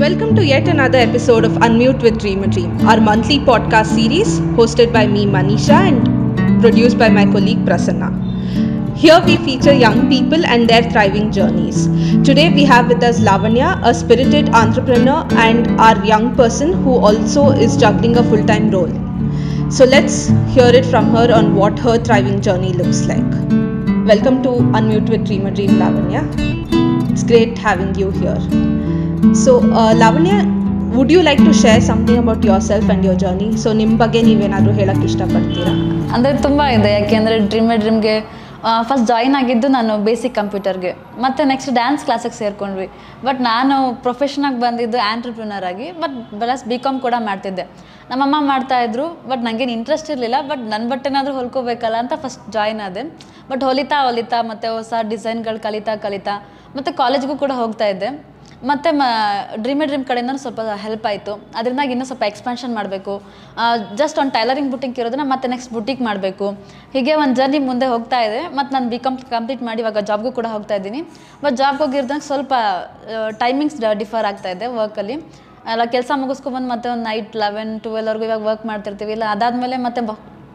Welcome to yet another episode of Unmute with Dream a Dream, our monthly podcast series hosted by me, Manisha, and produced by my colleague Prasanna. Here we feature young people and their thriving journeys. Today we have with us Lavanya, a spirited entrepreneur and our young person who also is juggling a full time role. So let's hear it from her on what her thriving journey looks like. Welcome to Unmute with Dream a Dream, Lavanya. It's great having you here. So, Lavanya would you like to share something about yourself and your journey so ನಿಮ್ಮ ಬಗ್ಗೆ ನೀವೇನಾದರೂ ಹೇಳಕ್ಕೆ ಇಷ್ಟಪಡ್ತೀರಾ? ಅಂದರೆ ತುಂಬ ಇದೆ. ಯಾಕೆಂದರೆ dream ಡ್ರೀಮ್ಗೆ first join ಆಗಿದ್ದು ನಾನು ಬೇಸಿಕ್ ಕಂಪ್ಯೂಟರ್ಗೆ ಮತ್ತು ನೆಕ್ಸ್ಟ್ ಡ್ಯಾನ್ಸ್ ಕ್ಲಾಸಿಗೆ ಸೇರ್ಕೊಂಡ್ವಿ. ಬಟ್ ನಾನು ಪ್ರೊಫೆಷನಾಗಿ ಬಂದಿದ್ದು ಆ್ಯಂಟ್ರಪ್ರಿನರ್ ಆಗಿ ಬಟ್ ಪ್ಲಸ್ ಬಿ ಕಾಮ್ ಕೂಡ ಮಾಡ್ತಿದ್ದೆ. ನಮ್ಮಮ್ಮ ಮಾಡ್ತಾಯಿದ್ರು ಬಟ್ ನನಗೇನು ಇಂಟ್ರೆಸ್ಟ್ ಇರಲಿಲ್ಲ. ಬಟ್ ನನ್ನ ಬಟ್ಟೆನಾದರೂ ಹೊಲ್ಕೋಬೇಕಲ್ಲ ಅಂತ ಫಸ್ಟ್ ಜಾಯಿನ್ ಆದೆ. ಬಟ್ ಹೊಲಿತಾ ಹೊಲಿತಾ ಮತ್ತು ಹೊಸ ಡಿಸೈನ್ಗಳು ಕಲಿತಾ ಕಲಿತಾ ಮತ್ತು ಕಾಲೇಜ್ಗೂ ಕೂಡ ಹೋಗ್ತಾ ಇದ್ದೆ. ಮತ್ತು ಮ ಡ್ರೀಮ್ ಡ್ರೀಮ್ ಕಡೆಯಿಂದ ಸ್ವಲ್ಪ ಹೆಲ್ಪ್ ಆಯಿತು. ಅದರಿಂದಾಗಿ ಇನ್ನೂ ಸ್ವಲ್ಪ ಎಕ್ಸ್ಪಾನ್ಷನ್ ಮಾಡಬೇಕು. ಜಸ್ಟ್ ಒಂದು ಟೈಲರಿಂಗ್ ಬುಟಿಂಗ್ ಇರೋದನ್ನ ಮತ್ತೆ ನೆಕ್ಸ್ಟ್ ಬುಟಿಕ್ ಮಾಡಬೇಕು. ಹೀಗೆ ಒಂದು ಜರ್ನಿ ಮುಂದೆ ಹೋಗ್ತಾ ಇದೆ. ಮತ್ತು ನಾನು ಬಿ ಕಾಮ್ ಕಂಪ್ಲೀಟ್ ಮಾಡಿ ಇವಾಗ ಜಾಬ್ಗೂ ಕೂಡ ಹೋಗ್ತಾ ಇದ್ದೀನಿ. ಬಟ್ ಜಾಬ್ಗೆ ಹೋಗಿರ್ದಂಗೆ ಸ್ವಲ್ಪ ಟೈಮಿಂಗ್ಸ್ ಡಿಫರ್ ಆಗ್ತಾ ಇದೆ ವರ್ಕಲ್ಲಿ ಎಲ್ಲ ಕೆಲಸ ಮುಗಿಸ್ಕೊಬಂದು ಮತ್ತೆ ಒಂದು ನೈಟ್ ಲೆವೆನ್ ಟುವೆಲ್ವರೆಗೂ ಇವಾಗ ವರ್ಕ್ ಮಾಡ್ತಿರ್ತೀವಿ. ಇಲ್ಲ, ಅದಾದಮೇಲೆ ಮತ್ತೆ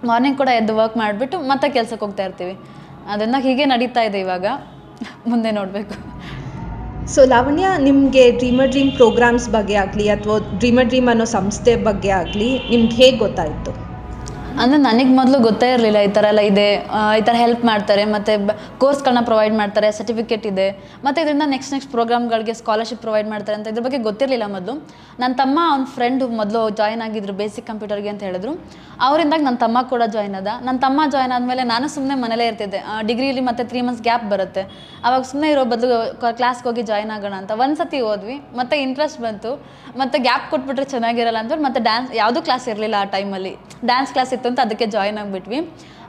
ಮಾರ್ನಿಂಗ್ ಕೂಡ ಎದ್ದು ವರ್ಕ್ ಮಾಡಿಬಿಟ್ಟು ಮತ್ತೆ ಕೆಲಸಕ್ಕೆ ಹೋಗ್ತಾ ಇರ್ತೀವಿ. ಅದನ್ನು ಹೀಗೆ ನಡೀತಾ ಇದೆ ಇವಾಗ. ಮುಂದೆ ನೋಡಬೇಕು. ಸೊ ಲಾವಣ್ಯ ನಿಮಗೆ ಡ್ರೀಮರ್ ಡ್ರೀಮ್ ಪ್ರೋಗ್ರಾಮ್ಸ್ ಬಗ್ಗೆ ಆಗಲಿ ಅಥವಾ ಡ್ರೀಮರ್ ಡ್ರೀಮ್ ಅನ್ನೋ ಸಂಸ್ಥೆ ಬಗ್ಗೆ ಆಗಲಿ ನಿಮ್ಗೆ ಹೇಗೆ ಗೊತ್ತಾಯಿತು ಅಂದರೆ ನನಗೆ ಮೊದಲು ಗೊತ್ತೇ ಇರಲಿಲ್ಲ ಈ ಥರ ಎಲ್ಲ ಇದೆ ಈ ಥರ ಹೆಲ್ಪ್ ಮಾಡ್ತಾರೆ, ಮತ್ತು ಕೋರ್ಸ್ಗಳನ್ನ ಪ್ರೊವೈಡ್ ಮಾಡ್ತಾರೆ ಸರ್ಟಿಫಿಕೇಟ್ ಇದೆ, ಮತ್ತು ಇದರಿಂದ ನೆಕ್ಸ್ಟ್ ನೆಕ್ಸ್ಟ್ ಪ್ರೋಗ್ರಾಮ್ಗಳಿಗೆ ಸ್ಕಾಲರ್ಶಿಪ್ ಪ್ರೊವೈಡ್ ಮಾಡ್ತಾರೆ ಅಂತ ಇದ್ರ ಬಗ್ಗೆ ಗೊತ್ತಿರಲಿಲ್ಲ ಮೊದಲು. ನನ್ನ ತಮ್ಮ ಅವ್ನ ಫ್ರೆಂಡ್ ಮೊದಲು ಜಾಯ್ನ್ ಆಗಿದ್ರು ಬೇಸಿಕ್ ಕಂಪ್ಯೂಟರ್ಗೆ ಅಂತ ಹೇಳಿದ್ರು. ಅವರಿಂದಾಗಿ ನನ್ನ ತಮ್ಮ ಕೂಡ ಜಾಯ್ನ್ ಅದ ನನ್ನ ತಮ್ಮ ಜಾಯ್ನ್ ಆದಮೇಲೆ ನಾನು ಸುಮ್ಮನೆ ಮನೇಲೇ ಇರ್ತಿದ್ದೆ. ಡಿಗ್ರಿಲಿ ಮತ್ತು ತ್ರೀ ಮಂತ್ಸ್ ಗ್ಯಾಪ್ ಬರುತ್ತೆ. ಅವಾಗ ಸುಮ್ಮನೆ ಇರೋ ಬದಲು ಕ್ಲಾಸ್ಗೆ ಹೋಗಿ ಜಾಯ್ನ್ ಆಗೋಣ ಅಂತ. ಒಂದು ಸತಿ ಹೋದ್ವಿ, ಮತ್ತು ಇಂಟ್ರೆಸ್ಟ್ ಬಂತು, ಮತ್ತು ಗ್ಯಾಪ್ ಕೊಟ್ಬಿಟ್ರೆ ಚೆನ್ನಾಗಿರಲ್ಲ ಅಂದ್ರೆ ಮತ್ತೆ ಡ್ಯಾನ್ಸ್ ಯಾವುದೂ ಕ್ಲಾಸ್ ಇರಲಿಲ್ಲ ಆ ಟೈಮಲ್ಲಿ ಡ್ಯಾನ್ಸ್ ಕ್ಲಾಸ್ ಅಂತ ಅದಕ್ಕೆ ಜಾಯ್ನ್ ಆಗಿಬಿಟ್ವಿ.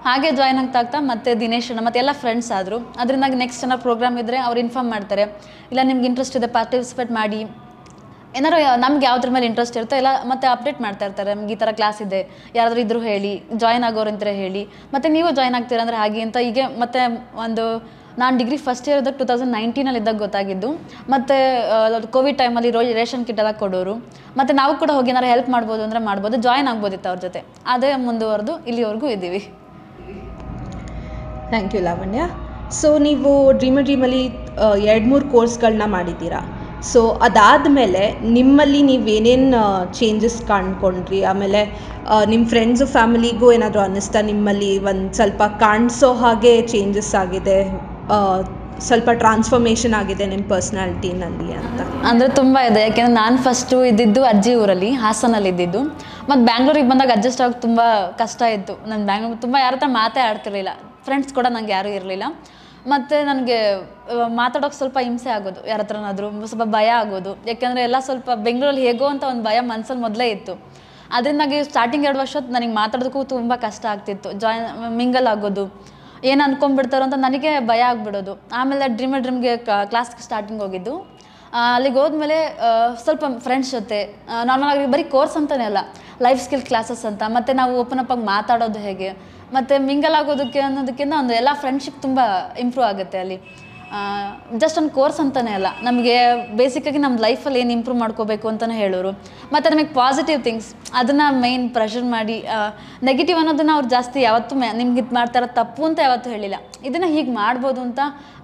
ಹಾಗೆ ಜಾಯ್ನ್ ಆಗ್ತಾ ಆಗ್ತಾ ಮತ್ತೆ ದಿನೇಶ್ ಮತ್ತೆ ಎಲ್ಲ ಫ್ರೆಂಡ್ಸ್ ಆದರು. ಅದರಿಂದಾಗಿ ನೆಕ್ಸ್ಟ್ ಏನಾರು ಪ್ರೋಗ್ರಾಮ್ ಇದ್ದರೆ ಅವ್ರು ಇನ್ಫಾರ್ಮ್ ಮಾಡ್ತಾರೆ. ಇಲ್ಲ, ನಿಮ್ಗೆ ಇಂಟ್ರೆಸ್ಟ್ ಇದೆ ಪಾರ್ಟಿಸಿಪೇಟ್ ಮಾಡಿ. ಏನಾರು ನಮ್ಗೆ ಯಾವ್ದ್ರ ಮೇಲೆ ಇಂಟ್ರೆಸ್ಟ್ ಇರುತ್ತೋ ಇಲ್ಲ, ಮತ್ತೆ ಅಪ್ಡೇಟ್ ಮಾಡ್ತಾ ಇರ್ತಾರೆ. ನಮ್ಗೆ ಈ ಥರ ಕ್ಲಾಸ್ ಇದೆ, ಯಾರಾದರೂ ಇದ್ರು ಹೇಳಿ ಜಾಯ್ನ್ ಆಗೋರು ಅಂತ ಹೇಳಿ. ಮತ್ತೆ ನೀವು ಜಾಯ್ನ್ ಆಗ್ತೀರಾ ಅಂದರೆ ಹಾಗೆ ಅಂತ ಹೀಗೆ ಮತ್ತೆ ಒಂದು ನಾನು ಡಿಗ್ರಿ ಫಸ್ಟ್ ಇಯರ್ ಇದ್ದಾಗ ಟು ತೌಸಂಡ್ ನೈನ್ಟೀನಲ್ಲಿ ಇದ್ದಾಗ ಗೊತ್ತಾಗಿದ್ದು. ಮತ್ತು ಕೋವಿಡ್ ಟೈಮಲ್ಲಿ ರೋ, ರೇಷನ್ ಕಿಟ್ ಎಲ್ಲ ಕೊಡೋರು. ಮತ್ತು ನಾವು ಕೂಡ ಹೋಗಿ ಏನಾರು ಹೆಲ್ಪ್ ಮಾಡ್ಬೋದು ಅಂದರೆ ಮಾಡ್ಬೋದು ಜಾಯ್ನ್ ಆಗ್ಬೋದಿತ್ತು ಅವ್ರ ಜೊತೆ. ಅದೇ ಮುಂದುವರೆದು ಇಲ್ಲಿವರೆಗೂ ಇದ್ದೀವಿ. Thank you Lavanya. ಸೊ ನೀವು ಡ್ರೀಮ್ ಡ್ರೀಮಲ್ಲಿ ಎರಡು ಮೂರು ಕೋರ್ಸ್ಗಳನ್ನ ಮಾಡಿದ್ದೀರಾ? ಸೊ ಅದಾದಮೇಲೆ ನಿಮ್ಮಲ್ಲಿ ನೀವೇನೇನು ಚೇಂಜಸ್ ಕಾಣ್ಕೊಂಡ್ರಿ? ಆಮೇಲೆ ನಿಮ್ಮ ಫ್ರೆಂಡ್ಸು ಫ್ಯಾಮಿಲಿಗೂ ಏನಾದರೂ ಅನ್ನಿಸ್ತಾ ನಿಮ್ಮಲ್ಲಿ ಒಂದು ಸ್ವಲ್ಪ ಕಾಣಿಸೋ ಹಾಗೆ ಚೇಂಜಸ್ ಆಗಿದೆ? ಸ್ವಲ್ಪ ಟ್ರಾನ್ಸ್ಫಾರ್ಮೇಷನ್ ಆಗಿದೆ ನಿಮ್ಮ ಪರ್ಸ್ನಾಲಿಟಿನಲ್ಲಿ ಅಂತ. ಅಂದರೆ ತುಂಬ ಇದೆ. ಯಾಕೆಂದರೆ ನಾನು ಫಸ್ಟು ಇದ್ದಿದ್ದು ಅಜ್ಜಿ ಊರಲ್ಲಿ, ಹಾಸನಲ್ಲಿ ಇದ್ದಿದ್ದು. ಮತ್ತು ಬ್ಯಾಂಗ್ಳೂರಿಗೆ ಬಂದಾಗ ಅಡ್ಜಸ್ಟ್ ಆಗೋಕ್ಕೆ ತುಂಬ ಕಷ್ಟ ಇತ್ತು. ನಾನು ಬ್ಯಾಂಗ್ಳೂರ್ ತುಂಬ ಯಾರ ಹತ್ರ ಮಾತೇ ಆಡ್ತಿರಲಿಲ್ಲ. ಫ್ರೆಂಡ್ಸ್ ಕೂಡ ನನಗೆ ಯಾರೂ ಇರಲಿಲ್ಲ. ಮತ್ತು ನನಗೆ ಮಾತಾಡೋಕೆ ಸ್ವಲ್ಪ ಹಿಂಸೆ ಆಗೋದು. ಯಾರ ಹತ್ರನಾದರೂ ಸ್ವಲ್ಪ ಭಯ ಆಗೋದು. ಯಾಕೆಂದರೆ ಎಲ್ಲ ಸ್ವಲ್ಪ ಬೆಂಗಳೂರಲ್ಲಿ ಹೇಗೋ ಅಂತ ಒಂದು ಭಯ ಮನಸ್ಸಲ್ಲಿ ಮೊದಲೇ ಇತ್ತು. ಅದರಿಂದಾಗಿ ಸ್ಟಾರ್ಟಿಂಗ್ ಎರಡು ವರ್ಷ ನನಗೆ ಮಾತಾಡೋದಕ್ಕೂ ತುಂಬ ಕಷ್ಟ ಆಗ್ತಿತ್ತು. ಜಾಯ್ ಮಿಂಗಲ್ ಆಗೋದು. ಏನು ಅನ್ಕೊಂಡ್ಬಿಡ್ತಾರೋ ಅಂತ ನನಗೆ ಭಯ ಆಗಿಬಿಡೋದು. ಆಮೇಲೆ ಡ್ರೀಮ್ ಡ್ರೀಮ್ಗೆ ಕ್ಲಾಸ್ಗೆ ಸ್ಟಾರ್ಟಿಂಗ್ ಹೋಗಿದ್ದು. ಅಲ್ಲಿಗೆ ಹೋದ್ಮೇಲೆ ಸ್ವಲ್ಪ ಫ್ರೆಂಡ್ಸ್ ಜೊತೆ ನಾರ್ಮಲ್ ಆಗಿ ಬರೀ ಕೋರ್ಸ್ ಅಂತಲೇ ಅಲ್ಲ ಲೈಫ್ ಸ್ಕಿಲ್ ಕ್ಲಾಸಸ್ ಅಂತ, ಮತ್ತು ನಾವು ಓಪನ್ ಅಪ್ ಆಗಿ ಮಾತಾಡೋದು ಹೇಗೆ, ಮತ್ತು ಮಿಂಗಲ್ ಆಗೋದಕ್ಕೆ ಅನ್ನೋದಕ್ಕಿಂತ ಒಂದು ಎಲ್ಲ ಫ್ರೆಂಡ್ಶಿಪ್ ತುಂಬ ಇಂಪ್ರೂವ್ ಆಗುತ್ತೆ ಅಲ್ಲಿ. ಜಸ್ಟ್ ಒಂದು ಕೋರ್ಸ್ ಅಂತಲೇ ಅಲ್ಲ, ನಮಗೆ ಬೇಸಿಕ್ಕಾಗಿ ನಮ್ಮ ಲೈಫಲ್ಲಿ ಏನು ಇಂಪ್ರೂವ್ ಮಾಡ್ಕೋಬೇಕು ಅಂತಲೇ ಹೇಳೋರು. ಮತ್ತು ನಮಗೆ ಪಾಸಿಟಿವ್ ಥಿಂಗ್ಸ್ ಅದನ್ನು ಮೈನ್ ಪ್ರೆಷರ್ ಮಾಡಿ ನೆಗೆಟಿವ್ ಅನ್ನೋದನ್ನು ಅವ್ರು ಜಾಸ್ತಿ ಯಾವತ್ತೂ ಮೆ, ನಿಮ್ಗೆ ಇದು ಮಾಡ್ತಾರ ತಪ್ಪು ಅಂತ ಯಾವತ್ತೂ ಹೇಳಿಲ್ಲ. ಇದನ್ನು ಹೀಗೆ ಮಾಡ್ಬೋದು ಅಂತ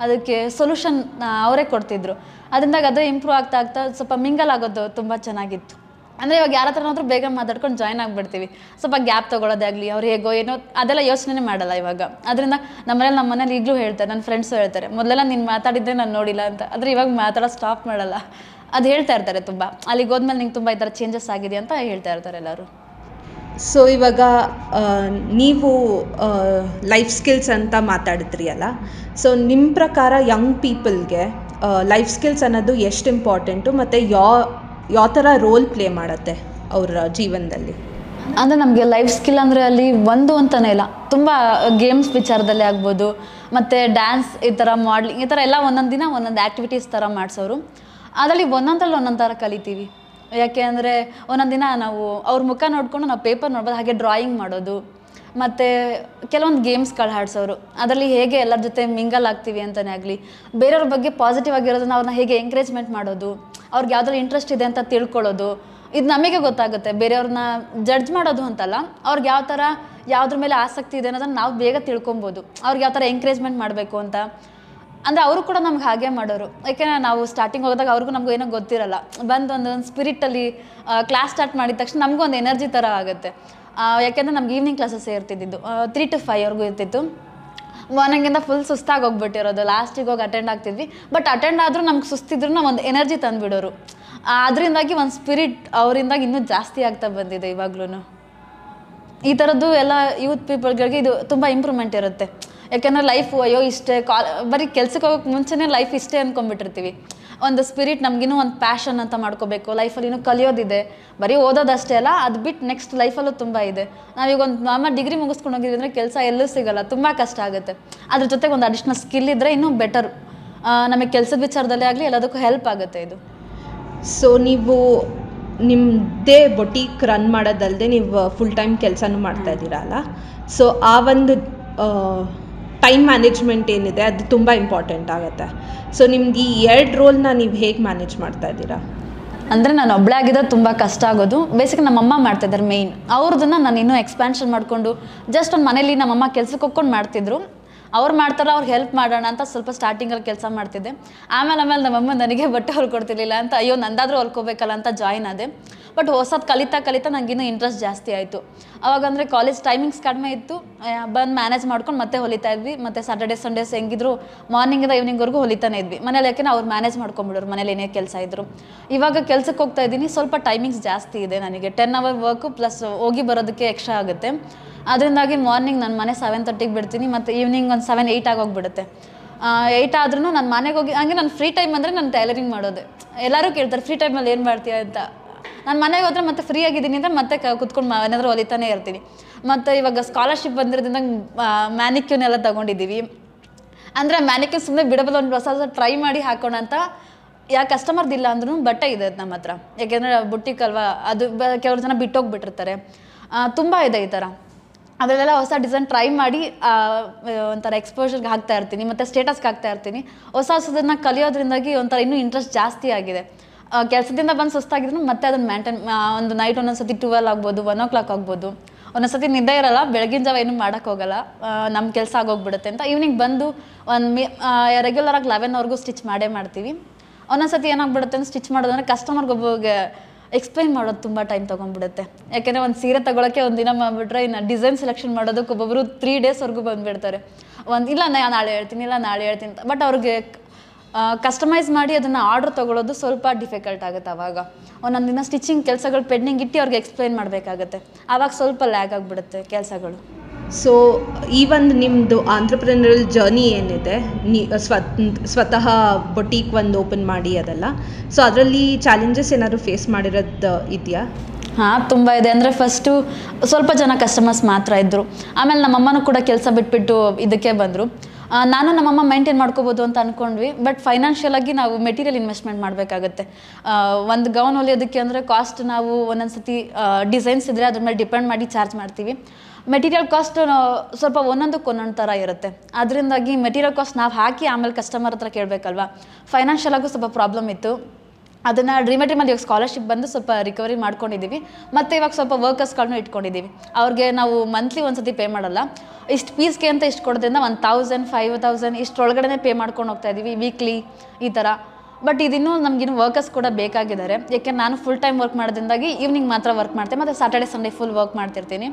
ಅದಕ್ಕೆ ಸೊಲ್ಯೂಷನ್ ಅವರೇ ಕೊಡ್ತಿದ್ರು. ಅದರಿಂದಾಗ ಅದೇ ಇಂಪ್ರೂವ್ ಆಗ್ತಾ ಆಗ್ತಾ ಸ್ವಲ್ಪ ಮಿಂಗಲ್ ಆಗೋದು ತುಂಬ ಚೆನ್ನಾಗಿತ್ತು. ಅಂದರೆ ಇವಾಗ ಯಾರ ಹತ್ರನಾದ್ರೂ ಬೇಗ ಮಾತಾಡ್ಕೊಂಡು ಜಾಯ್ನ್ ಆಗಿಬಿಡ್ತೀವಿ. ಸ್ವಲ್ಪ ಗ್ಯಾಪ್ ತೊಗೊಳೋದಾಗಲಿ ಅವ್ರು ಹೇಗೋ ಏನೋ ಅದೆಲ್ಲ ಯೋಚನೆ ಮಾಡಲ್ಲ ಇವಾಗ. ಅದರಿಂದ ನಮ್ಮನೇಲಿ ನಮ್ಮ ಮನೇಲಿ ಈಗಲೂ ಹೇಳ್ತಾರೆ ನನ್ನ ಫ್ರೆಂಡ್ಸು ಹೇಳ್ತಾರೆ, ಮೊದಲೆಲ್ಲ ನೀನು ಮಾತಾಡಿದ್ದೆ ನಾನು ನೋಡಿಲ್ಲ ಅಂತ. ಆದರೆ ಇವಾಗ ಮಾತಾಡೋ ಸ್ಟಾಪ್ ಮಾಡಲ್ಲ. ಅದು ಹೇಳ್ತಾ ಇರ್ತಾರೆ ತುಂಬ. ಅಲ್ಲಿಗೆ ಹೋದ್ಮೇಲೆ ನಿಂಗೆ ತುಂಬ ಈ ಥರ ಚೇಂಜಸ್ ಆಗಿದೆ ಅಂತ ಹೇಳ್ತಾ ಇರ್ತಾರೆ ಎಲ್ಲರೂ. ಸೊ ಇವಾಗ ನೀವು ಲೈಫ್ ಸ್ಕಿಲ್ಸ್ ಅಂತ ಮಾತಾಡಿದ್ರಿ ಅಲ್ಲ? ಸೊ ನಿಮ್ಮ ಪ್ರಕಾರ ಯಂಗ್ ಪೀಪಲ್ಗೆ ಲೈಫ್ ಸ್ಕಿಲ್ಸ್ ಅನ್ನೋದು ಎಷ್ಟು ಇಂಪಾರ್ಟೆಂಟು ಮತ್ತು ಯಾವ ಯಾವ ಥರ ರೋಲ್ ಪ್ಲೇ ಮಾಡುತ್ತೆ ಅವರ ಜೀವನದಲ್ಲಿ? ಅಂದರೆ ನಮಗೆ ಲೈಫ್ ಸ್ಕಿಲ್ ಅಂದರೆ ಅಲ್ಲಿ ಒಂದು ಅಂತಲೇ ಇಲ್ಲ. ತುಂಬ ಗೇಮ್ಸ್ ವಿಚಾರದಲ್ಲಿ ಆಗ್ಬೋದು, ಮತ್ತು ಡ್ಯಾನ್ಸ್ ಈ ಥರ ಮಾಡ್ಲಿಂಗ್ ಈ ಥರ ಎಲ್ಲ ಒಂದೊಂದು ದಿನ ಒಂದೊಂದು ಆ್ಯಕ್ಟಿವಿಟೀಸ್ ಥರ ಮಾಡಿಸೋರು. ಅದರಲ್ಲಿ ಒಂದೊಂದರಲ್ಲಿ ಒಂದೊಂದು ಥರ ಕಲಿತೀವಿ. ಯಾಕೆ ಅಂದರೆ ಒಂದೊಂದು ದಿನ ನಾವು ಅವ್ರ ಮುಖ ನೋಡಿಕೊಂಡು ನಾವು ಪೇಪರ್ ನೋಡ್ಬೋದು, ಹಾಗೆ ಡ್ರಾಯಿಂಗ್ ಮಾಡೋದು. ಮತ್ತು ಕೆಲವೊಂದು ಗೇಮ್ಸ್ಗಳು ಆಡ್ಸೋರು. ಅದರಲ್ಲಿ ಹೇಗೆ ಎಲ್ಲರ ಜೊತೆ ಮಿಂಗಲ್ ಆಗ್ತೀವಿ ಅಂತಲೇ ಆಗಲಿ, ಬೇರೆಯವ್ರ ಬಗ್ಗೆ ಪಾಸಿಟಿವ್ ಆಗಿರೋದನ್ನ ಅವ್ರನ್ನ ಹೇಗೆ ಎಂಕರೇಜ್ಮೆಂಟ್ ಮಾಡೋದು, ಅವ್ರಿಗೆ ಯಾವುದ್ರಲ್ಲಿ ಇಂಟ್ರೆಸ್ಟ್ ಇದೆ ಅಂತ ತಿಳ್ಕೊಳ್ಳೋದು, ಇದು ನಮಗೆ ಗೊತ್ತಾಗುತ್ತೆ. ಬೇರೆಯವ್ರನ್ನ ಜಡ್ಜ್ ಮಾಡೋದು ಅಂತಲ್ಲ, ಅವ್ರಿಗೆ ಯಾವ ಥರ ಯಾವುದ್ರ ಮೇಲೆ ಆಸಕ್ತಿ ಇದೆ ಅನ್ನೋದನ್ನ ನಾವು ಬೇಗ ತಿಳ್ಕೊಬೋದು. ಅವ್ರಿಗೆ ಯಾವ ಥರ ಎಂಕರೇಜ್ಮೆಂಟ್ ಮಾಡಬೇಕು ಅಂತ. ಅಂದರೆ ಅವರು ಕೂಡ ನಮ್ಗೆ ಹಾಗೆ ಮಾಡೋರು. ಯಾಕೆಂದರೆ ನಾವು ಸ್ಟಾರ್ಟಿಂಗ್ ಹೋದಾಗ ಅವ್ರಿಗೂ ನಮಗೂ ಏನೋ ಗೊತ್ತಿರಲ್ಲ. ಬಂದು ಒಂದೊಂದು ಒಂದು ಸ್ಪಿರಿಟಲ್ಲಿ ಕ್ಲಾಸ್ ಸ್ಟಾರ್ಟ್ ಮಾಡಿದ ತಕ್ಷಣ ನಮಗೂ ಒಂದು ಎನರ್ಜಿ ಥರ ಆಗುತ್ತೆ. ಯಾಕೆಂದರೆ ನಮ್ಗೆ ಈವ್ನಿಂಗ್ ಕ್ಲಾಸಸ್ಸೇ ಇರ್ತಿದ್ದು ತ್ರೀ ಟು ಫೈವ್ವರೆಗೂ ಇರ್ತಿತ್ತು. ಮಾರ್ನಿಂಗಿಂದ ಫುಲ್ ಸುಸ್ತಾಗಿ ಹೋಗ್ಬಿಟ್ಟಿರೋದು. ಲಾಸ್ಟಿಗೆ ಹೋಗಿ ಅಟೆಂಡ್ ಆಗ್ತಿದ್ವಿ. ಬಟ್ ಅಟೆಂಡ್ ಆದರೂ ನಮ್ಗೆ ಸುಸ್ತಿದ್ರು ಒಂದು ಎನರ್ಜಿ ತಂದುಬಿಡೋರು. ಅದರಿಂದಾಗಿ ಒಂದು ಸ್ಪಿರಿಟ್ ಅವರಿಂದಾಗಿ ಇನ್ನೂ ಜಾಸ್ತಿ ಆಗ್ತಾ ಬಂದಿದೆ ಇವಾಗ್ಲೂ ಈ ಥರದ್ದು ಎಲ್ಲ ಯೂತ್ ಪೀಪಲ್ಗಳಿಗೆ ಇದು ತುಂಬ ಇಂಪ್ರೂವ್ಮೆಂಟ್ ಇರುತ್ತೆ. ಯಾಕೆಂದ್ರೆ ಲೈಫ್ ಅಯ್ಯೋ, ಇಷ್ಟೇ. ಕಾಲ್ ಬರೀ ಕೆಲ್ಸಕ್ಕೆ ಹೋಗೋಕೆ ಮುಂಚೆನೇ ಲೈಫ್ ಇಷ್ಟೇ ಅಂದ್ಕೊಂಡ್ಬಿಟ್ಟಿರ್ತೀವಿ ಒಂದು ಸ್ಪಿರಿಟ್ ನಮಗಿನ್ನೂ ಒಂದು ಪ್ಯಾಷನ್ ಅಂತ ಮಾಡ್ಕೋಬೇಕು. ಲೈಫಲ್ಲಿ ಇನ್ನೂ ಕಲಿಯೋದಿದೆ. ಬರೀ ಓದೋದಷ್ಟೇ ಅಲ್ಲ, ಅದು ಬಿಟ್ಟು ನೆಕ್ಸ್ಟ್ ಲೈಫಲ್ಲೂ ತುಂಬ ಇದೆ. ನಾವೀಗ ಒಂದು ನಾರ್ಮಲ್ ಡಿಗ್ರಿ ಮುಗಿಸ್ಕೊಂಡು ಹೋಗಿದ್ವಿ ಅಂದರೆ ಕೆಲಸ ಎಲ್ಲೂ ಸಿಗಲ್ಲ, ತುಂಬ ಕಷ್ಟ ಆಗುತ್ತೆ. ಅದ್ರ ಜೊತೆಗೆ ಒಂದು ಅಡಿಷ್ನಲ್ ಸ್ಕಿಲ್ ಇದ್ದರೆ ಇನ್ನೂ ಬೆಟರ್ ನಮಗೆ ಕೆಲಸದ ವಿಚಾರದಲ್ಲೇ ಆಗಲಿ ಎಲ್ಲದಕ್ಕೂ ಹೆಲ್ಪ್ ಆಗುತ್ತೆ ಇದು. ಸೊ ನೀವು ನಿಮ್ಮದೇ ಬೊಟೀಕ್ ರನ್ ಮಾಡೋದಲ್ಲದೆ ನೀವು ಫುಲ್ ಟೈಮ್ ಕೆಲಸನೂ ಮಾಡ್ತಾ ಇದ್ದೀರಾ ಅಲ್ಲ? ಸೊ ಆ ಒಂದು ಟೈಮ್ ಮ್ಯಾನೇಜ್ಮೆಂಟ್ ಏನಿದೆ ಅದು ತುಂಬ ಇಂಪಾರ್ಟೆಂಟ್ ಆಗುತ್ತೆ. ಸೊ ನಿಮ್ಗೆ ಈ ಎರಡು ರೋಲ್ನ ನೀವು ಹೇಗೆ ಮ್ಯಾನೇಜ್ ಮಾಡ್ತಾ ಇದ್ದೀರಾ? ಅಂದರೆ ನಾನು ಒಬ್ಬಳೇ ಆಗಿದ್ರೆ ತುಂಬ ಕಷ್ಟ ಆಗೋದು. ಬೇಸಿಕ್ ನಮ್ಮಮ್ಮ ಮಾಡ್ತಿದ್ದಾರೆ ಮೇಯ್ನ್ ಅವ್ರದನ್ನ ನಾನು ಇನ್ನೂ ಎಕ್ಸ್ಪ್ಯಾನ್ಷನ್ ಮಾಡಿಕೊಂಡು ಜಸ್ಟ್ ಒಂದು ಮನೇಲಿ ನಮ್ಮಮ್ಮ ಕೆಲ್ಸಕ್ಕೆ ಹೋಗ್ಕೊಂಡು ಮಾಡ್ತಿದ್ರು. ಅವ್ರು ಮಾಡ್ತಾರ ಅವ್ರಿಗೆ ಹೆಲ್ಪ್ ಮಾಡೋಣ ಅಂತ ಸ್ವಲ್ಪ ಸ್ಟಾರ್ಟಿಂಗಲ್ಲಿ ಕೆಲಸ ಮಾಡ್ತಿದ್ದೆ. ಆಮೇಲೆ ಆಮೇಲೆ ನಮ್ಮಮ್ಮ ನನಗೆ ಬಟ್ಟೆ ಹೊಲ್ಕೊಡ್ತಿರ್ಲಿಲ್ಲ ಅಂತ, ಅಯ್ಯೋ, ನಂದಾದರೂ ಹೊಲ್ಕೋಬೇಕಲ್ಲ ಅಂತ ಜಾಯ್ನ್ ಆದೆ. ಬಟ್ ಹೊಸದು ಕಲಿತಾ ಕಲಿತಾ ನಂಗೆ ಇನ್ನೂ ಇಂಟ್ರೆಸ್ಟ್ ಜಾಸ್ತಿ ಆಯಿತು. ಅವಾಗಂದರೆ ಕಾಲೇಜ್ ಟೈಮಿಂಗ್ಸ್ ಕಡಿಮೆ ಇತ್ತು. ಬಂದು ಮ್ಯಾನೇಜ್ ಮಾಡ್ಕೊಂಡು ಮತ್ತೆ ಹೊಲಿತಾ ಇದ್ವಿ. ಮತ್ತು ಸಾಟರ್ಡೆ ಸಂಡೇಸ್ ಹೆಂಗಿದ್ರು ಮಾರ್ನಿಂಗಿಂದ ಈವ್ನಿಂಗ್ವರೆಗೂ ಹೊಲಿತಾನೆ ಇದ್ವಿ. ಮನೇಲಿ ಯಾಕೆಂದ್ರೆ ಅವ್ರು ಮ್ಯಾನೇಜ್ ಮಾಡ್ಕೊಂಬಿಡೋರು ಮನೇಲಿ ಏನೇ ಕೆಲಸ ಇದ್ದರು ಇವಾಗ ಕೆಲ್ಸಕ್ಕೆ ಹೋಗ್ತಾ ಇದ್ದೀನಿ. ಸ್ವಲ್ಪ ಟೈಮಿಂಗ್ಸ್ ಜಾಸ್ತಿ ಇದೆ ನನಗೆ. ಟೆನ್ ಅವರ್ ವರ್ಕು ಪ್ಲಸ್ ಹೋಗಿ ಬರೋದಕ್ಕೆ ಎಕ್ಸ್ಟ್ರಾ ಆಗುತ್ತೆ. ಅದರಿಂದಾಗಿ ಮಾರ್ನಿಂಗ್ ನಾನು ಮನೆ ಸೆವೆನ್ ತರ್ಟಿಗೆ ಬಿಡ್ತೀನಿ. ಮತ್ತು ಈವ್ನಿಂಗ್ ಒಂದು ಸೆವೆನ್ ಏಯ್ಟ್ ಆಗೋಗ್ಬಿಡುತ್ತೆ ಏಯ್ಟ್ ಆದ್ರೂ ನಾನು ಮನೆಗೆ ಹೋಗಿ, ಹಂಗೆ ನಾನು ಫ್ರೀ ಟೈಮ್ ಅಂದರೆ ನಾನು ಟೈಲರಿಂಗ್ ಮಾಡೋದೆ. ಎಲ್ಲರೂ ಕೇಳ್ತಾರೆ ಫ್ರೀ ಟೈಮಲ್ಲಿ ಏನು ಮಾಡ್ತೀಯ? ಅಂತ. ನಾನು ಮನೆಗೆ ಹೋದ್ರೆ ಮತ್ತೆ ಫ್ರೀ ಆಗಿದ್ದೀನಿ ಅಂದರೆ ಮತ್ತೆ ಕುತ್ಕೊಂಡು ಏನಾದರೂ ಹೊಲಿತಾನೆ ಇರ್ತೀನಿ. ಮತ್ತು ಇವಾಗ ಸ್ಕಾಲರ್ಶಿಪ್ ಬಂದಿರೋದ್ರಿಂದ ಮ್ಯಾನಿಕ್ಯೂನ್ ಎಲ್ಲ ತೊಗೊಂಡಿದ್ದೀವಿ. ಅಂದರೆ ಮ್ಯಾನಿಕ್ಯೂನ್ ಸುಮ್ಮನೆ ಬಿಡಬಲ್ಲ, ಒಂದು ಹೊಸ ಹೊಸ ಟ್ರೈ ಮಾಡಿ ಹಾಕೋಣ ಅಂತ ಯಾಕೆ ಕಸ್ಟಮರ್ದು ಇಲ್ಲ ಅಂದ್ರೂ ಬಟ್ಟೆ ಇದೆ ನಮ್ಮ ಹತ್ರ. ಯಾಕೆಂದರೆ ಬುಟ್ಟಿಕ್ ಅಲ್ವಾ, ಅದು ಕೆಲವ್ರು ಜನ ಬಿಟ್ಟೋಗ್ಬಿಟ್ಟಿರ್ತಾರೆ. ತುಂಬ ಇದೆ ಈ ಥರ ಅದರಲ್ಲೆಲ್ಲ ಹೊಸ ಡಿಸೈನ್ ಟ್ರೈ ಮಾಡಿ ಒಂಥರ ಎಕ್ಸ್ಪೋಜರ್ಗೆ ಹಾಕ್ತಾ ಇರ್ತೀನಿ. ಮತ್ತು ಸ್ಟೇಟಸ್ಗೆ ಹಾಕ್ತಾ ಇರ್ತೀನಿ. ಹೊಸ ಹೊಸದನ್ನ ಕಲಿಯೋದ್ರಿಂದಾಗಿ ಒಂಥರ ಇನ್ನೂ ಇಂಟ್ರೆಸ್ಟ್ ಜಾಸ್ತಿ ಆಗಿದೆ. ಕೆಲಸದಿಂದ ಬಂದು ಸುಸ್ತಾಗಿದ್ರು ಮತ್ತೆ ಅದನ್ನು ಮೇಂಟೈನ್ ಒಂದು ನೈಟ್ ಒಂದೊಂದ್ಸತಿ ಟ್ವೆಲ್ ಆಗ್ಬೋದು ಒನ್ ಓ ಕ್ಲಾಕ್ ಆಗ್ಬೋದು. ಒಂದೊಂದ್ಸತಿ ನಿದ್ದೆ ಇರಲ್ಲ, ಬೆಳಗಿನ ಜಾವ ಏನು ಮಾಡೋಕ್ಕೋಗಲ್ಲ ನಮ್ಮ ಕೆಲಸ ಆಗೋಗ್ಬಿಡುತ್ತೆ ಅಂತ ಈವ್ನಿಂಗ್ ಬಂದು ಒಂದು ಮಿ ರೆಗ್ಯುಲರಾಗಿ ಲೆವೆನ್ವರೆಗೂ ಸ್ಟಿಚ್ ಮಾಡೇ ಮಾಡ್ತೀವಿ. ಒಂದೊಂದ್ಸತಿ ಏನಾಗ್ಬಿಡುತ್ತೆ ಅಂದ್ರೆ ಸ್ಟಿಚ್ ಮಾಡೋದಂದ್ರೆ ಕಸ್ಟಮರ್ಗೆ ಒಬ್ಬಗೆ ಎಕ್ಸ್ಪ್ಲೈನ್ ಮಾಡೋದು ತುಂಬ ಟೈಮ್ ತೊಗೊಂಡ್ಬಿಡುತ್ತೆ. ಯಾಕೆಂದರೆ ಒಂದು ಸೀರೆ ತಗೊಳಕ್ಕೆ ಒಂದು ದಿನ ಮಾಡಿಬಿಟ್ರೆ ಇನ್ನು ಡಿಸೈನ್ ಸೆಲೆಕ್ಷನ್ ಮಾಡೋದಕ್ಕೆ ಒಬ್ಬೊಬ್ಬರು ತ್ರೀ ಡೇಸ್ವರೆಗೂ ಬಂದುಬಿಡ್ತಾರೆ. ಒಂದು, ಇಲ್ಲ, ನಾ ನಾಳೆ ಹೇಳ್ತೀನಿ, ಇಲ್ಲ, ನಾಳೆ ಹೇಳ್ತೀನಿ ಅಂತ. ಬಟ್ ಅವ್ರಿಗೆ ಕಸ್ಟಮೈಸ್ ಮಾಡಿ ಅದನ್ನು ಆರ್ಡ್ರ್ ತೊಗೊಳೋದು ಸ್ವಲ್ಪ ಡಿಫಿಕಲ್ಟ್ ಆಗುತ್ತೆ ಆವಾಗ ಒಂದೊಂದು ದಿನ ಸ್ಟಿಚಿಂಗ್ ಕೆಲಸಗಳು ಪೆಂಡಿಂಗ್ ಇಟ್ಟು ಅವ್ರಿಗೆ ಎಕ್ಸ್ಪ್ಲೈನ್ ಮಾಡಬೇಕಾಗತ್ತೆ. ಆವಾಗ ಸ್ವಲ್ಪ ಲ್ಯಾಗ್ ಆಗಿಬಿಡುತ್ತೆ ಕೆಲಸಗಳು. ಸೊ ಈ ಒಂದು ನಿಮ್ಮದು ಆಂಟ್ರಪ್ರಿನರಲ್ ಜರ್ನಿ ಏನಿದೆ? ನೀ ಸ್ವ ಸ್ವತಃ ಬೊಟೀಕ್ ಒಂದು ಓಪನ್ ಮಾಡಿ ಅದೆಲ್ಲ. ಸೊ ಅದರಲ್ಲಿ ಚಾಲೆಂಜಸ್ ಏನಾದರೂ ಫೇಸ್ ಮಾಡಿರೋದು ಇದೆಯಾ? ಹಾಂ ತುಂಬ ಇದೆ. ಅಂದರೆ ಫಸ್ಟು ಸ್ವಲ್ಪ ಜನ ಕಸ್ಟಮರ್ಸ್ ಮಾತ್ರ ಇದ್ದರು ಆಮೇಲೆ ನಮ್ಮಮ್ಮನೂ ಕೂಡ ಕೆಲಸ ಬಿಟ್ಬಿಟ್ಟು ಇದಕ್ಕೆ ಬಂದರು. ನಾನು ನಮ್ಮಮ್ಮ ಮೈಂಟೈನ್ ಮಾಡ್ಕೋಬೋದು ಅಂತ ಅಂದ್ಕೊಂಡ್ವಿ ಬಟ್ ಫೈನಾನ್ಷಿಯಲ್ ಆಗಿ ನಾವು ಮೆಟೀರಿಯಲ್ ಇನ್ವೆಸ್ಟ್ಮೆಂಟ್ ಮಾಡಬೇಕಾಗತ್ತೆ. ಒಂದು ಗೌನ್ ಹೊಲಿಯೋದಕ್ಕೆ ಅಂದರೆ ಕಾಸ್ಟ್ ನಾವು ಒಂದೊಂದು ಸತಿ ಡಿಸೈನ್ಸ್ ಇದ್ದರೆ ಅದ್ರ ಮೇಲೆ ಡಿಪೆಂಡ್ ಮಾಡಿ ಚಾರ್ಜ್ ಮಾಡ್ತೀವಿ. ಮೆಟೀರಿಯಲ್ ಕಾಸ್ಟ್ ಸ್ವಲ್ಪ ಒಂದೊಂದಕ್ಕೆ ಒಂದೊಂದು ಥರ ಇರುತ್ತೆ. ಅದರಿಂದಾಗಿ ಮೆಟೀರಿಯಲ್ ಕಾಸ್ಟ್ ನಾವು ಹಾಕಿ ಆಮೇಲೆ ಕಸ್ಟಮರ್ ಹತ್ರ ಕೇಳಬೇಕಲ್ವಾ? ಫೈನಾನ್ಷಿಯಲ್ ಆಗೂ ಸ್ವಲ್ಪ ಪ್ರಾಬ್ಲಮ್ ಇತ್ತು. ಅದನ್ನು ಡ್ರೀಮೆಟ್ರಿಮಲ್ಲಿ ಮೇಲೆ ಇವಾಗ ಸ್ಕಾಲರ್ಶಿಪ್ ಬಂದು ಸ್ವಲ್ಪ ರಿಕವರಿ ಮಾಡ್ಕೊಂಡಿದ್ದೀವಿ ಮತ್ತು ಇವಾಗ ಸ್ವಲ್ಪ ವರ್ಕರ್ಸ್ಗಳನ್ನೂ ಇಟ್ಕೊಂಡಿದ್ದೀವಿ ಅವ್ರಿಗೆ ನಾವು ಮಂತ್ಲಿ ಒಂದು ಸತಿ ಪೇ ಮಾಡಲ್ಲ. ಇಷ್ಟು ಫೀಸ್ಗೆ ಅಂತ ಇಷ್ಟು ಕೊಡೋದ್ರಿಂದ ಒಂದು ತೌಸಂಡ್ ಫೈವ್ ತೌಸಂಡ್ ಇಷ್ಟರೊಳಗಡೆ ಪೇ ಮಾಡ್ಕೊಂಡು ಹೋಗ್ತಾ ಇದ್ದೀವಿ ವೀಕ್ಲಿ ಈ ಥರ ಬಟ್ ಇದಿನ್ನೂ ನಮಗಿನ್ನು ವರ್ಕರ್ಸ್ ಕೂಡ ಬೇಕಾಗಿದ್ದಾರೆ. ಯಾಕೆ, ನಾನು ಫುಲ್ ಟೈಮ್ ವರ್ಕ್ ಮಾಡೋದ್ರಿಂದಾಗಿ ಈವ್ನಿಂಗ್ ಮಾತ್ರ ವರ್ಕ್ ಮಾಡ್ತೆ, ಮತ್ತು ಸಾಟರ್ಡೆ ಸಂಡೇ ಫುಲ್ ವರ್ಕ್ ಮಾಡ್ತಿರ್ತೀನಿ.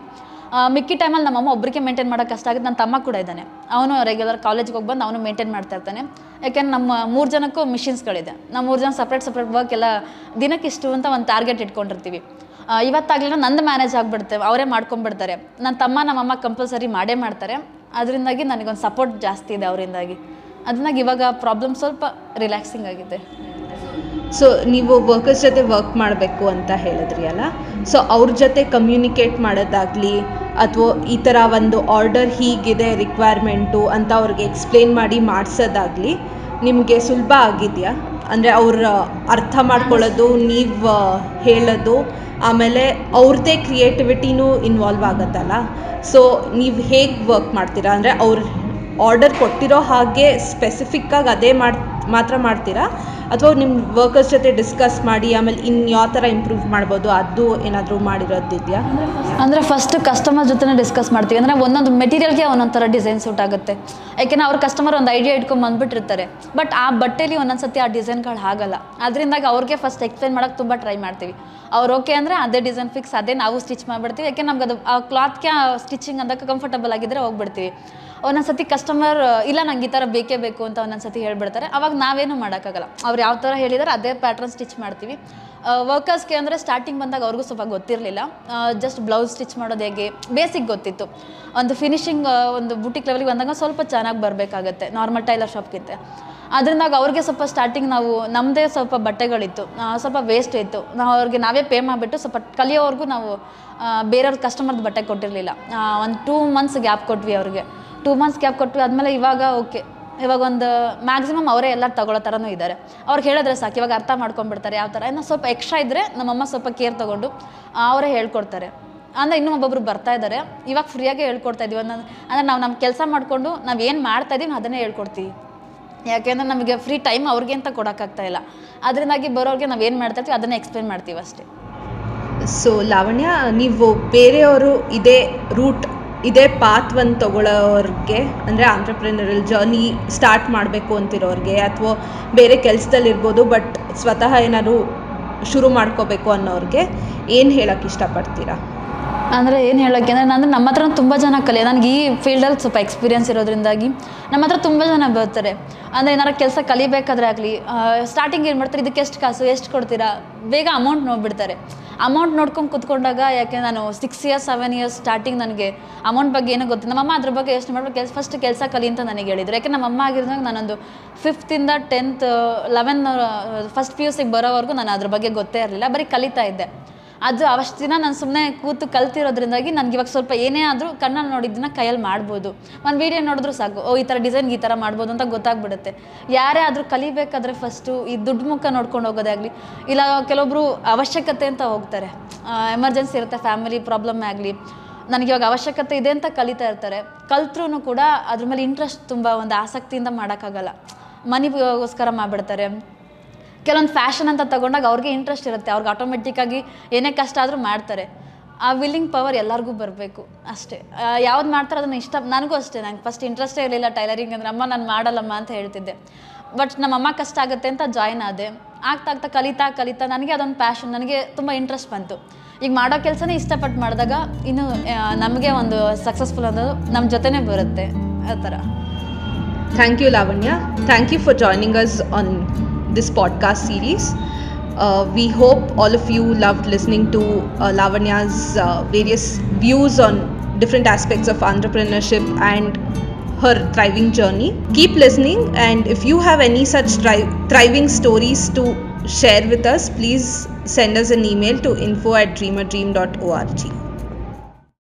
ಮಿಕ್ಕಿ ಟೈಮಲ್ಲಿ ನಮ್ಮಮ್ಮ ಒಬ್ಬರಿಗೆ ಮೇಂಟೈನ್ ಮಾಡೋಕೆ ಕಷ್ಟ ಆಗುತ್ತೆ. ನನ್ನ ತಮ್ಮ ಕೂಡ ಇದ್ದಾನೆ. ಅವನು ರೆಗ್ಯುಲರ್ ಕಾಲೇಜ್ಗೆ ಹೋಗಿ ಬಂದು ಅವನು ಮೇಂಟೈನ್ ಮಾಡ್ತಾ ಇರ್ತಾನೆ. ಯಾಕೆಂದ್ರೆ ನಮ್ಮ ಮೂರು ಜನಕ್ಕೂ ಮಿಷಿನ್ಸ್ಗಳಿದೆ ನಾವು ಮೂರು ಜನ ಸಪ್ರೇಟ್ ಸಪ್ರೇಟ್ ವರ್ಕ್ ಎಲ್ಲ ದಿನಕ್ಕೆ ಇಷ್ಟು ಅಂತ ಒಂದು ಟಾರ್ಗೆಟ್ ಇಟ್ಕೊಂಡಿರ್ತೀವಿ. ಇವತ್ತಾಗಲಿಲ್ಲ ನಂದು ಮ್ಯಾನೇಜ್ ಆಗಿಬಿಡ್ತೇವೆ ಅವರೇ ಮಾಡ್ಕೊಂಡ್ಬಿಡ್ತಾರೆ. ನನ್ನ ತಮ್ಮ ನಮ್ಮಮ್ಮ ಕಂಪಲ್ಸರಿ ಮಾಡೇ ಮಾಡ್ತಾರೆ. ಅದರಿಂದಾಗಿ ನನಗೊಂದು ಸಪೋರ್ಟ್ ಜಾಸ್ತಿ ಇದೆ ಅವರಿಂದಾಗಿ. ಅದನ್ನಾಗಿ ಇವಾಗ ಪ್ರಾಬ್ಲಮ್ ಸ್ವಲ್ಪ ರಿಲ್ಯಾಕ್ಸಿಂಗ್ ಆಗಿದೆ. ಸೊ ನೀವು ವರ್ಕರ್ಸ್ ಜೊತೆ ವರ್ಕ್ ಮಾಡಬೇಕು ಅಂತ ಹೇಳಿದ್ರಿ ಅಲ್ಲ? ಸೊ ಅವ್ರ ಜೊತೆ ಕಮ್ಯುನಿಕೇಟ್ ಮಾಡೋದಾಗಲಿ ಅಥವಾ ಈ ಥರ ಒಂದು ಆರ್ಡರ್ ಹೀಗಿದೆ ರಿಕ್ವೈರ್ಮೆಂಟು ಅಂತ ಅವ್ರಿಗೆ ಎಕ್ಸ್ಪ್ಲೇನ್ ಮಾಡಿ ಮಾಡಿಸೋದಾಗಲಿ ನಿಮಗೆ ಸುಲಭ ಆಗಿದೆಯಾ? ಅಂದರೆ ಅವ್ರ ಅರ್ಥ ಮಾಡ್ಕೊಳ್ಳೋದು, ನೀವು ಹೇಳೋದು, ಆಮೇಲೆ ಅವ್ರದ್ದೇ ಕ್ರಿಯೇಟಿವಿಟಿನೂ ಇನ್ವಾಲ್ವ್ ಆಗುತ್ತಲ್ಲ? ಸೊ ನೀವು ಹೇಗೆ ವರ್ಕ್ ಮಾಡ್ತೀರಾ? ಅಂದರೆ ಅವ್ರು ಆರ್ಡರ್ ಕೊಟ್ಟಿರೋ ಹಾಗೆ ಸ್ಪೆಸಿಫಿಕ್ಕಾಗಿ ಅದೇ ಮಾಡಿ ಮಾತ್ರ ಮಾಡ್ತೀರಾ? ಅಥವಾ ನಿಮ್ಮ ವರ್ಕರ್ಸ್ ಜೊತೆ ಡಿಸ್ಕಸ್ ಮಾಡಿ, ಆಮೇಲೆ ಇನ್ನು ಯಾವ ಥರ ಇಂಪ್ರೂವ್ ಮಾಡ್ಬೋದು, ಅದು ಏನಾದರೂ ಮಾಡಿರೋದಿದೆಯಾ ಅಂದರೆ ಫಸ್ಟ್ ಕಸ್ಟಮರ್ ಜೊತೆ ಡಿಸ್ಕಸ್ ಮಾಡ್ತೀವಿ. ಅಂದರೆ ಒಂದೊಂದು ಮೆಟೀರಿಯಲ್ಗೆ ಒಂದೊಂದು ಥರ ಡಿಸೈನ್ ಸೂಟ್ ಆಗುತ್ತೆ. ಯಾಕೆಂದರೆ ಅವ್ರ ಕಸ್ಟಮರ್ ಒಂದು ಐಡಿಯಾ ಇಟ್ಕೊಂಡು ಬಂದುಬಿಟ್ಟಿರ್ತಾರೆ. ಬಟ್ ಆ ಬಟ್ಟೆಲಿ ಒಂದೊಂದು ಸತಿ ಆ ಡಿಸೈನ್ಗಳು ಆಗಲ್ಲ. ಅದರಿಂದಾಗಿ ಅವ್ರಿಗೆ ಫಸ್ಟ್ ಎಕ್ಸ್ಪ್ಲೈನ್ ಮಾಡೋಕ್ಕೆ ತುಂಬ ಟ್ರೈ ಮಾಡ್ತೀವಿ. ಅವ್ರು ಓಕೆ ಅಂದರೆ ಅದೇ ಡಿಸೈನ್ ಫಿಕ್ಸ್ ಅದೇ ನಾವು ಸ್ಟಿಚ್ ಮಾಡಿಬಿಡ್ತೀವಿ. ಯಾಕೆ ನಮ್ಗೆ ಅದು ಆ ಕ್ಲಾತ್ಗೆ ಸ್ಟಿಚಿಂಗ್ ಅಂದಕ್ಕೆ ಕಂಫರ್ಟಬಲ್ ಆಗಿದ್ದರೆ ಹೋಗ್ಬಿಡ್ತೀವಿ. ಒಂದೊಂದು ಸತಿ ಕಸ್ಟಮರ್ ಇಲ್ಲ ನಂಗೆ ಈ ಥರ ಬೇಕೇ ಬೇಕು ಅಂತ ಒಂದೊಂದು ಸತಿ ಹೇಳ್ಬಿಡ್ತಾರೆ. ಅವಾಗ ನಾವೇನು ಮಾಡೋಕ್ಕಾಗಲ್ಲ. ಅವ್ರು ಯಾವ ಥರ ಹೇಳಿದಾರೆ ಅದೇ ಪ್ಯಾಟ್ರನ್ ಸ್ಟಿಚ್ ಮಾಡ್ತೀವಿ. ವರ್ಕರ್ಸ್ಗೆ ಅಂದರೆ ಸ್ಟಾರ್ಟಿಂಗ್ ಬಂದಾಗ ಅವ್ರಿಗೂ ಸ್ವಲ್ಪ ಗೊತ್ತಿರಲಿಲ್ಲ. ಜಸ್ಟ್ ಬ್ಲೌಸ್ ಸ್ಟಿಚ್ ಮಾಡೋದು ಹೇಗೆ? ಬೇಸಿಕ್ ಗೊತ್ತಿತ್ತು. ಒಂದು ಫಿನಿಶಿಂಗ್ ಒಂದು ಬುಟಿಕ್ ಲೆವೆಲ್ಗೆ ಬಂದಾಗ ಸ್ವಲ್ಪ ಚೆನ್ನಾಗಿ ಬರಬೇಕಾಗತ್ತೆ ನಾರ್ಮಲ್ ಟೈಲರ್ ಶಾಪ್ಗಿಂತ ಅದರಿಂದಾಗ ಅವ್ರಿಗೆ ಸ್ವಲ್ಪ ಸ್ಟಾರ್ಟಿಂಗ್ ನಾವು ನಮ್ಮದೇ ಸ್ವಲ್ಪ ಬಟ್ಟೆಗಳಿತ್ತು. ಸ್ವಲ್ಪ ವೇಸ್ಟ್ ಇತ್ತು. ನಾವು ಅವ್ರಿಗೆ ನಾವೇ ಪೇ ಮಾಡಿಬಿಟ್ಟು ಸ್ವಲ್ಪ ಕಲಿಯೋವರೆಗೂ ನಾವು ಬೇರೆಯವ್ರ ಕಸ್ಟಮರ್ದು ಬಟ್ಟೆ ಕೊಟ್ಟಿರಲಿಲ್ಲ. ಒಂದು ಟೂ ಮಂತ್ಸ್ ಗ್ಯಾಪ್ ಕೊಟ್ವಿ ಅವ್ರಿಗೆ. ಟೂ ಮಂತ್ಸ್ ಗ್ಯಾಪ್ ಕೊಟ್ಟು ಆದಮೇಲೆ ಇವಾಗ ಓಕೆ ಇವಾಗ ಒಂದು ಮ್ಯಾಕ್ಸಿಮಮ್ ಅವರೇ ಎಲ್ಲ ತಗೊಳ್ಳೋ ಥರನೂ ಇದ್ದಾರೆ. ಅವ್ರು ಹೇಳಿದ್ರೆ ಸಾಕು, ಇವಾಗ ಅರ್ಥ ಮಾಡ್ಕೊಂಡ್ಬಿಡ್ತಾರೆ ಯಾವ ಥರ ಇನ್ನು ಸ್ವಲ್ಪ ಎಕ್ಸ್ಟ್ರಾ ಇದ್ದರೆ ನಮ್ಮಮ್ಮ ಸ್ವಲ್ಪ ಕೇರ್ ತೊಗೊಂಡು ಅವರೇ ಹೇಳ್ಕೊಡ್ತಾರೆ. ಅಂದರೆ ಇನ್ನೂ ಒಬ್ಬೊಬ್ರು ಬರ್ತಾ ಇದ್ದಾರೆ. ಇವಾಗ ಫ್ರೀಯಾಗಿ ಹೇಳ್ಕೊಡ್ತಾ ಇದೀವಿ. ಅನ್ನೋದು ಅಂದರೆ ನಾವು ನಮ್ಮ ಕೆಲಸ ಮಾಡಿಕೊಂಡು ನಾವು ಏನು ಮಾಡ್ತಾ ಇದೀವಿ ಅದನ್ನೇ ಹೇಳ್ಕೊಡ್ತೀವಿ. ಯಾಕೆಂದರೆ ನಮಗೆ ಫ್ರೀ ಟೈಮ್ ಅವ್ರಿಗೆ ಅಂತ ಕೊಡೋಕ್ಕಾಗ್ತಾ ಇಲ್ಲ. ಅದರಿಂದಾಗಿ ಬರೋರಿಗೆ ನಾವು ಏನು ಮಾಡ್ತಾ ಇರ್ತೀವಿ ಅದನ್ನೇ ಎಕ್ಸ್ಪ್ಲೇನ್ ಮಾಡ್ತೀವಿ ಅಷ್ಟೇ. ಸೊ ಲಾವಣ್ಯ, ನೀವು ಬೇರೆಯವರು ಇದೇ ರೂಟ್ ಇದೇ ಪಾತ್ ಒಂದು ತಗೊಳ್ಳೋರಿಗೆ ಅಂದರೆ ಆಂಟ್ರಪ್ರಿನರಲ್ ಜರ್ನಿ ಸ್ಟಾರ್ಟ್ ಮಾಡಬೇಕು ಅಂತಿರೋರಿಗೆ, ಅಥವಾ ಬೇರೆ ಕೆಲಸದಲ್ಲಿರ್ಬೋದು ಬಟ್ ಸ್ವತಃ ಏನಾದ್ರು ಶುರು ಮಾಡ್ಕೋಬೇಕು ಅನ್ನೋರಿಗೆ ಏನು ಹೇಳೋಕ್ಕೆ ಇಷ್ಟಪಡ್ತೀರಾ? ಅಂದರೆ ಏನು ಹೇಳೋಕ್ಕೆ ಅಂದರೆ ನಾನು ನಮ್ಮ ಹತ್ರ ತುಂಬ ಜನ ಕಲಿಯ ನನಗೆ ಈ ಫೀಲ್ಡಲ್ಲಿ ಸ್ವಲ್ಪ ಎಕ್ಸ್ಪೀರಿಯನ್ಸ್ ಇರೋದ್ರಿಂದಾಗಿ ನಮ್ಮ ಹತ್ರ ತುಂಬ ಜನ ಬರ್ತಾರೆ. ಅಂದರೆ ಏನಾರು ಕೆಲಸ ಕಲಿಬೇಕಾದ್ರೆ ಆಗಲಿ ಸ್ಟಾರ್ಟಿಂಗ್ ಏನು ಮಾಡ್ತಾರೆ? ಇದಕ್ಕೆ ಎಷ್ಟು ಕಾಸು, ಎಷ್ಟು ಕೊಡ್ತೀರಾ? ಬೇಗ ಅಮೌಂಟ್ ನೋಡ್ಬಿಡ್ತಾರೆ. ಅಮೌಂಟ್ ನೋಡ್ಕೊಂಡು ಕೂತ್ಕೊಂಡಾಗ ಯಾಕೆ ನಾನು six years seven years starting ನನಗೆ ಅಮೌಂಟ್ ಬಗ್ಗೆ ಏನೋ ಗೊತ್ತಿಲ್ಲ. ನಮ್ಮಮ್ಮ ಅದ್ರ ಬಗ್ಗೆ ಯೋಚನೆ ಮಾಡಬೇಕು. ಕೆಲಸ ಫಸ್ಟ್ ಕೆಲಸ ಕಲಿ ಅಂತ ನನಗೆ ಹೇಳಿದ್ರು. ಯಾಕೆ ನಮ್ಮಮ್ಮ ಆಗಿರೋದಾಗ ನಾನೊಂದು ಫಿಫ್ತಿಂದ tenth eleven first P U ಸಿಗೆ ಬರೋವರೆಗೂ ನಾನು ಅದ್ರ ಬಗ್ಗೆ ಗೊತ್ತೇ ಇರಲಿಲ್ಲ. ಬರೀ ಕಲಿತಾ ಇದ್ದೆ. ಅದು ಅವಷ್ಟು ದಿನ ನಾನು ಸುಮ್ಮನೆ ಕೂತು ಕಲ್ತಿರೋದ್ರಿಂದಾಗಿ ನನಗೆ ಇವಾಗ ಸ್ವಲ್ಪ ಏನೇ ಆದರೂ ಕಣ್ಣಲ್ಲಿ ನೋಡಿದ್ದನ್ನ ಕೈಯಲ್ಲಿ ಮಾಡ್ಬೋದು. ಒಂದು ವೀಡಿಯೋ ನೋಡಿದ್ರು ಸಾಕು, ಓ, ಈ ಥರ ಡಿಸೈನ್ ಈ ಥರ ಮಾಡ್ಬೋದು ಅಂತ ಗೊತ್ತಾಗ್ಬಿಡುತ್ತೆ. ಯಾರೇ ಆದರೂ ಕಲಿಬೇಕಾದ್ರೆ ಫಸ್ಟು ಈ ದುಡ್ಡು ಮುಖ ನೋಡ್ಕೊಂಡು ಹೋಗೋದೇ ಆಗಲಿ, ಇಲ್ಲ ಕೆಲವೊಬ್ಬರು ಅವಶ್ಯಕತೆ ಅಂತ ಹೋಗ್ತಾರೆ. ಎಮರ್ಜೆನ್ಸಿ ಇರುತ್ತೆ ಫ್ಯಾಮಿಲಿ ಪ್ರಾಬ್ಲಮ್ ಆಗಲಿ, ನನಗೆ ಇವಾಗ ಅವಶ್ಯಕತೆ ಇದೆ ಅಂತ ಕಲಿತಾ ಇರ್ತಾರೆ. ಕಲ್ತ್ರೂ ಕೂಡ ಅದ್ರ ಮೇಲೆ ಇಂಟ್ರೆಸ್ಟ್ ತುಂಬ ಒಂದು ಆಸಕ್ತಿಯಿಂದ ಮಾಡೋಕ್ಕಾಗಲ್ಲ. ಮನಿಗೋಸ್ಕರ ಮಾಡಿಬಿಡ್ತಾರೆ. ಕೆಲವೊಂದು ಫ್ಯಾಷನ್ ಅಂತ ತಗೊಂಡಾಗ ಅವ್ರಿಗೆ ಇಂಟ್ರೆಸ್ಟ್ ಇರುತ್ತೆ. ಅವ್ರಿಗೆ ಆಟೋಮೆಟಿಕ್ಕಾಗಿ ಏನೇ ಕಷ್ಟ ಆದರೂ ಮಾಡ್ತಾರೆ. ಆ ವಿಲ್ಲಿಂಗ್ ಪವರ್ ಎಲ್ಲರಿಗೂ ಬರಬೇಕು ಅಷ್ಟೇ. ಯಾವ್ದು ಮಾಡ್ತಾರೆ ಅದನ್ನು ಇಷ್ಟ, ನನಗೂ ಅಷ್ಟೇ. ನಂಗೆ ಫಸ್ಟ್ ಇಂಟ್ರೆಸ್ಟೇ ಇರಲಿಲ್ಲ ಟೈಲರಿಂಗ್ ಅಂದರೆ, ಅಮ್ಮ, ನಾನು ಮಾಡಲ್ಲಮ್ಮ ಅಂತ ಹೇಳ್ತಿದ್ದೆ. ಬಟ್ ನಮ್ಮಮ್ಮ ಕಷ್ಟ ಆಗುತ್ತೆ ಅಂತ ಜಾಯ್ನ್ ಆದೆ. ಆಗ್ತಾ ಆಗ್ತಾ ಕಲಿತಾ ಕಲಿತಾ ನನಗೆ ಅದೊಂದು ಪ್ಯಾಷನ್ ನನಗೆ ತುಂಬ ಇಂಟ್ರೆಸ್ಟ್ ಬಂತು. ಈಗ ಮಾಡೋ ಕೆಲಸನೇ ಇಷ್ಟಪಟ್ಟು ಮಾಡಿದಾಗ ಇನ್ನು ನಮಗೆ ಒಂದು ಸಕ್ಸಸ್ಫುಲ್ ಅನ್ನೋದು ನಮ್ಮ ಜೊತೆನೇ ಬರುತ್ತೆ. ಆ ಥರ. Thank you Lavanya. Thank you for joining us on this podcast series. Uh, we hope all of you loved listening to uh, Lavanya's uh, various views on different aspects of entrepreneurship and her thriving journey. Keep listening, and if you have any such thri- thriving stories to share with us, please send us an email to info at dreamerdream.org.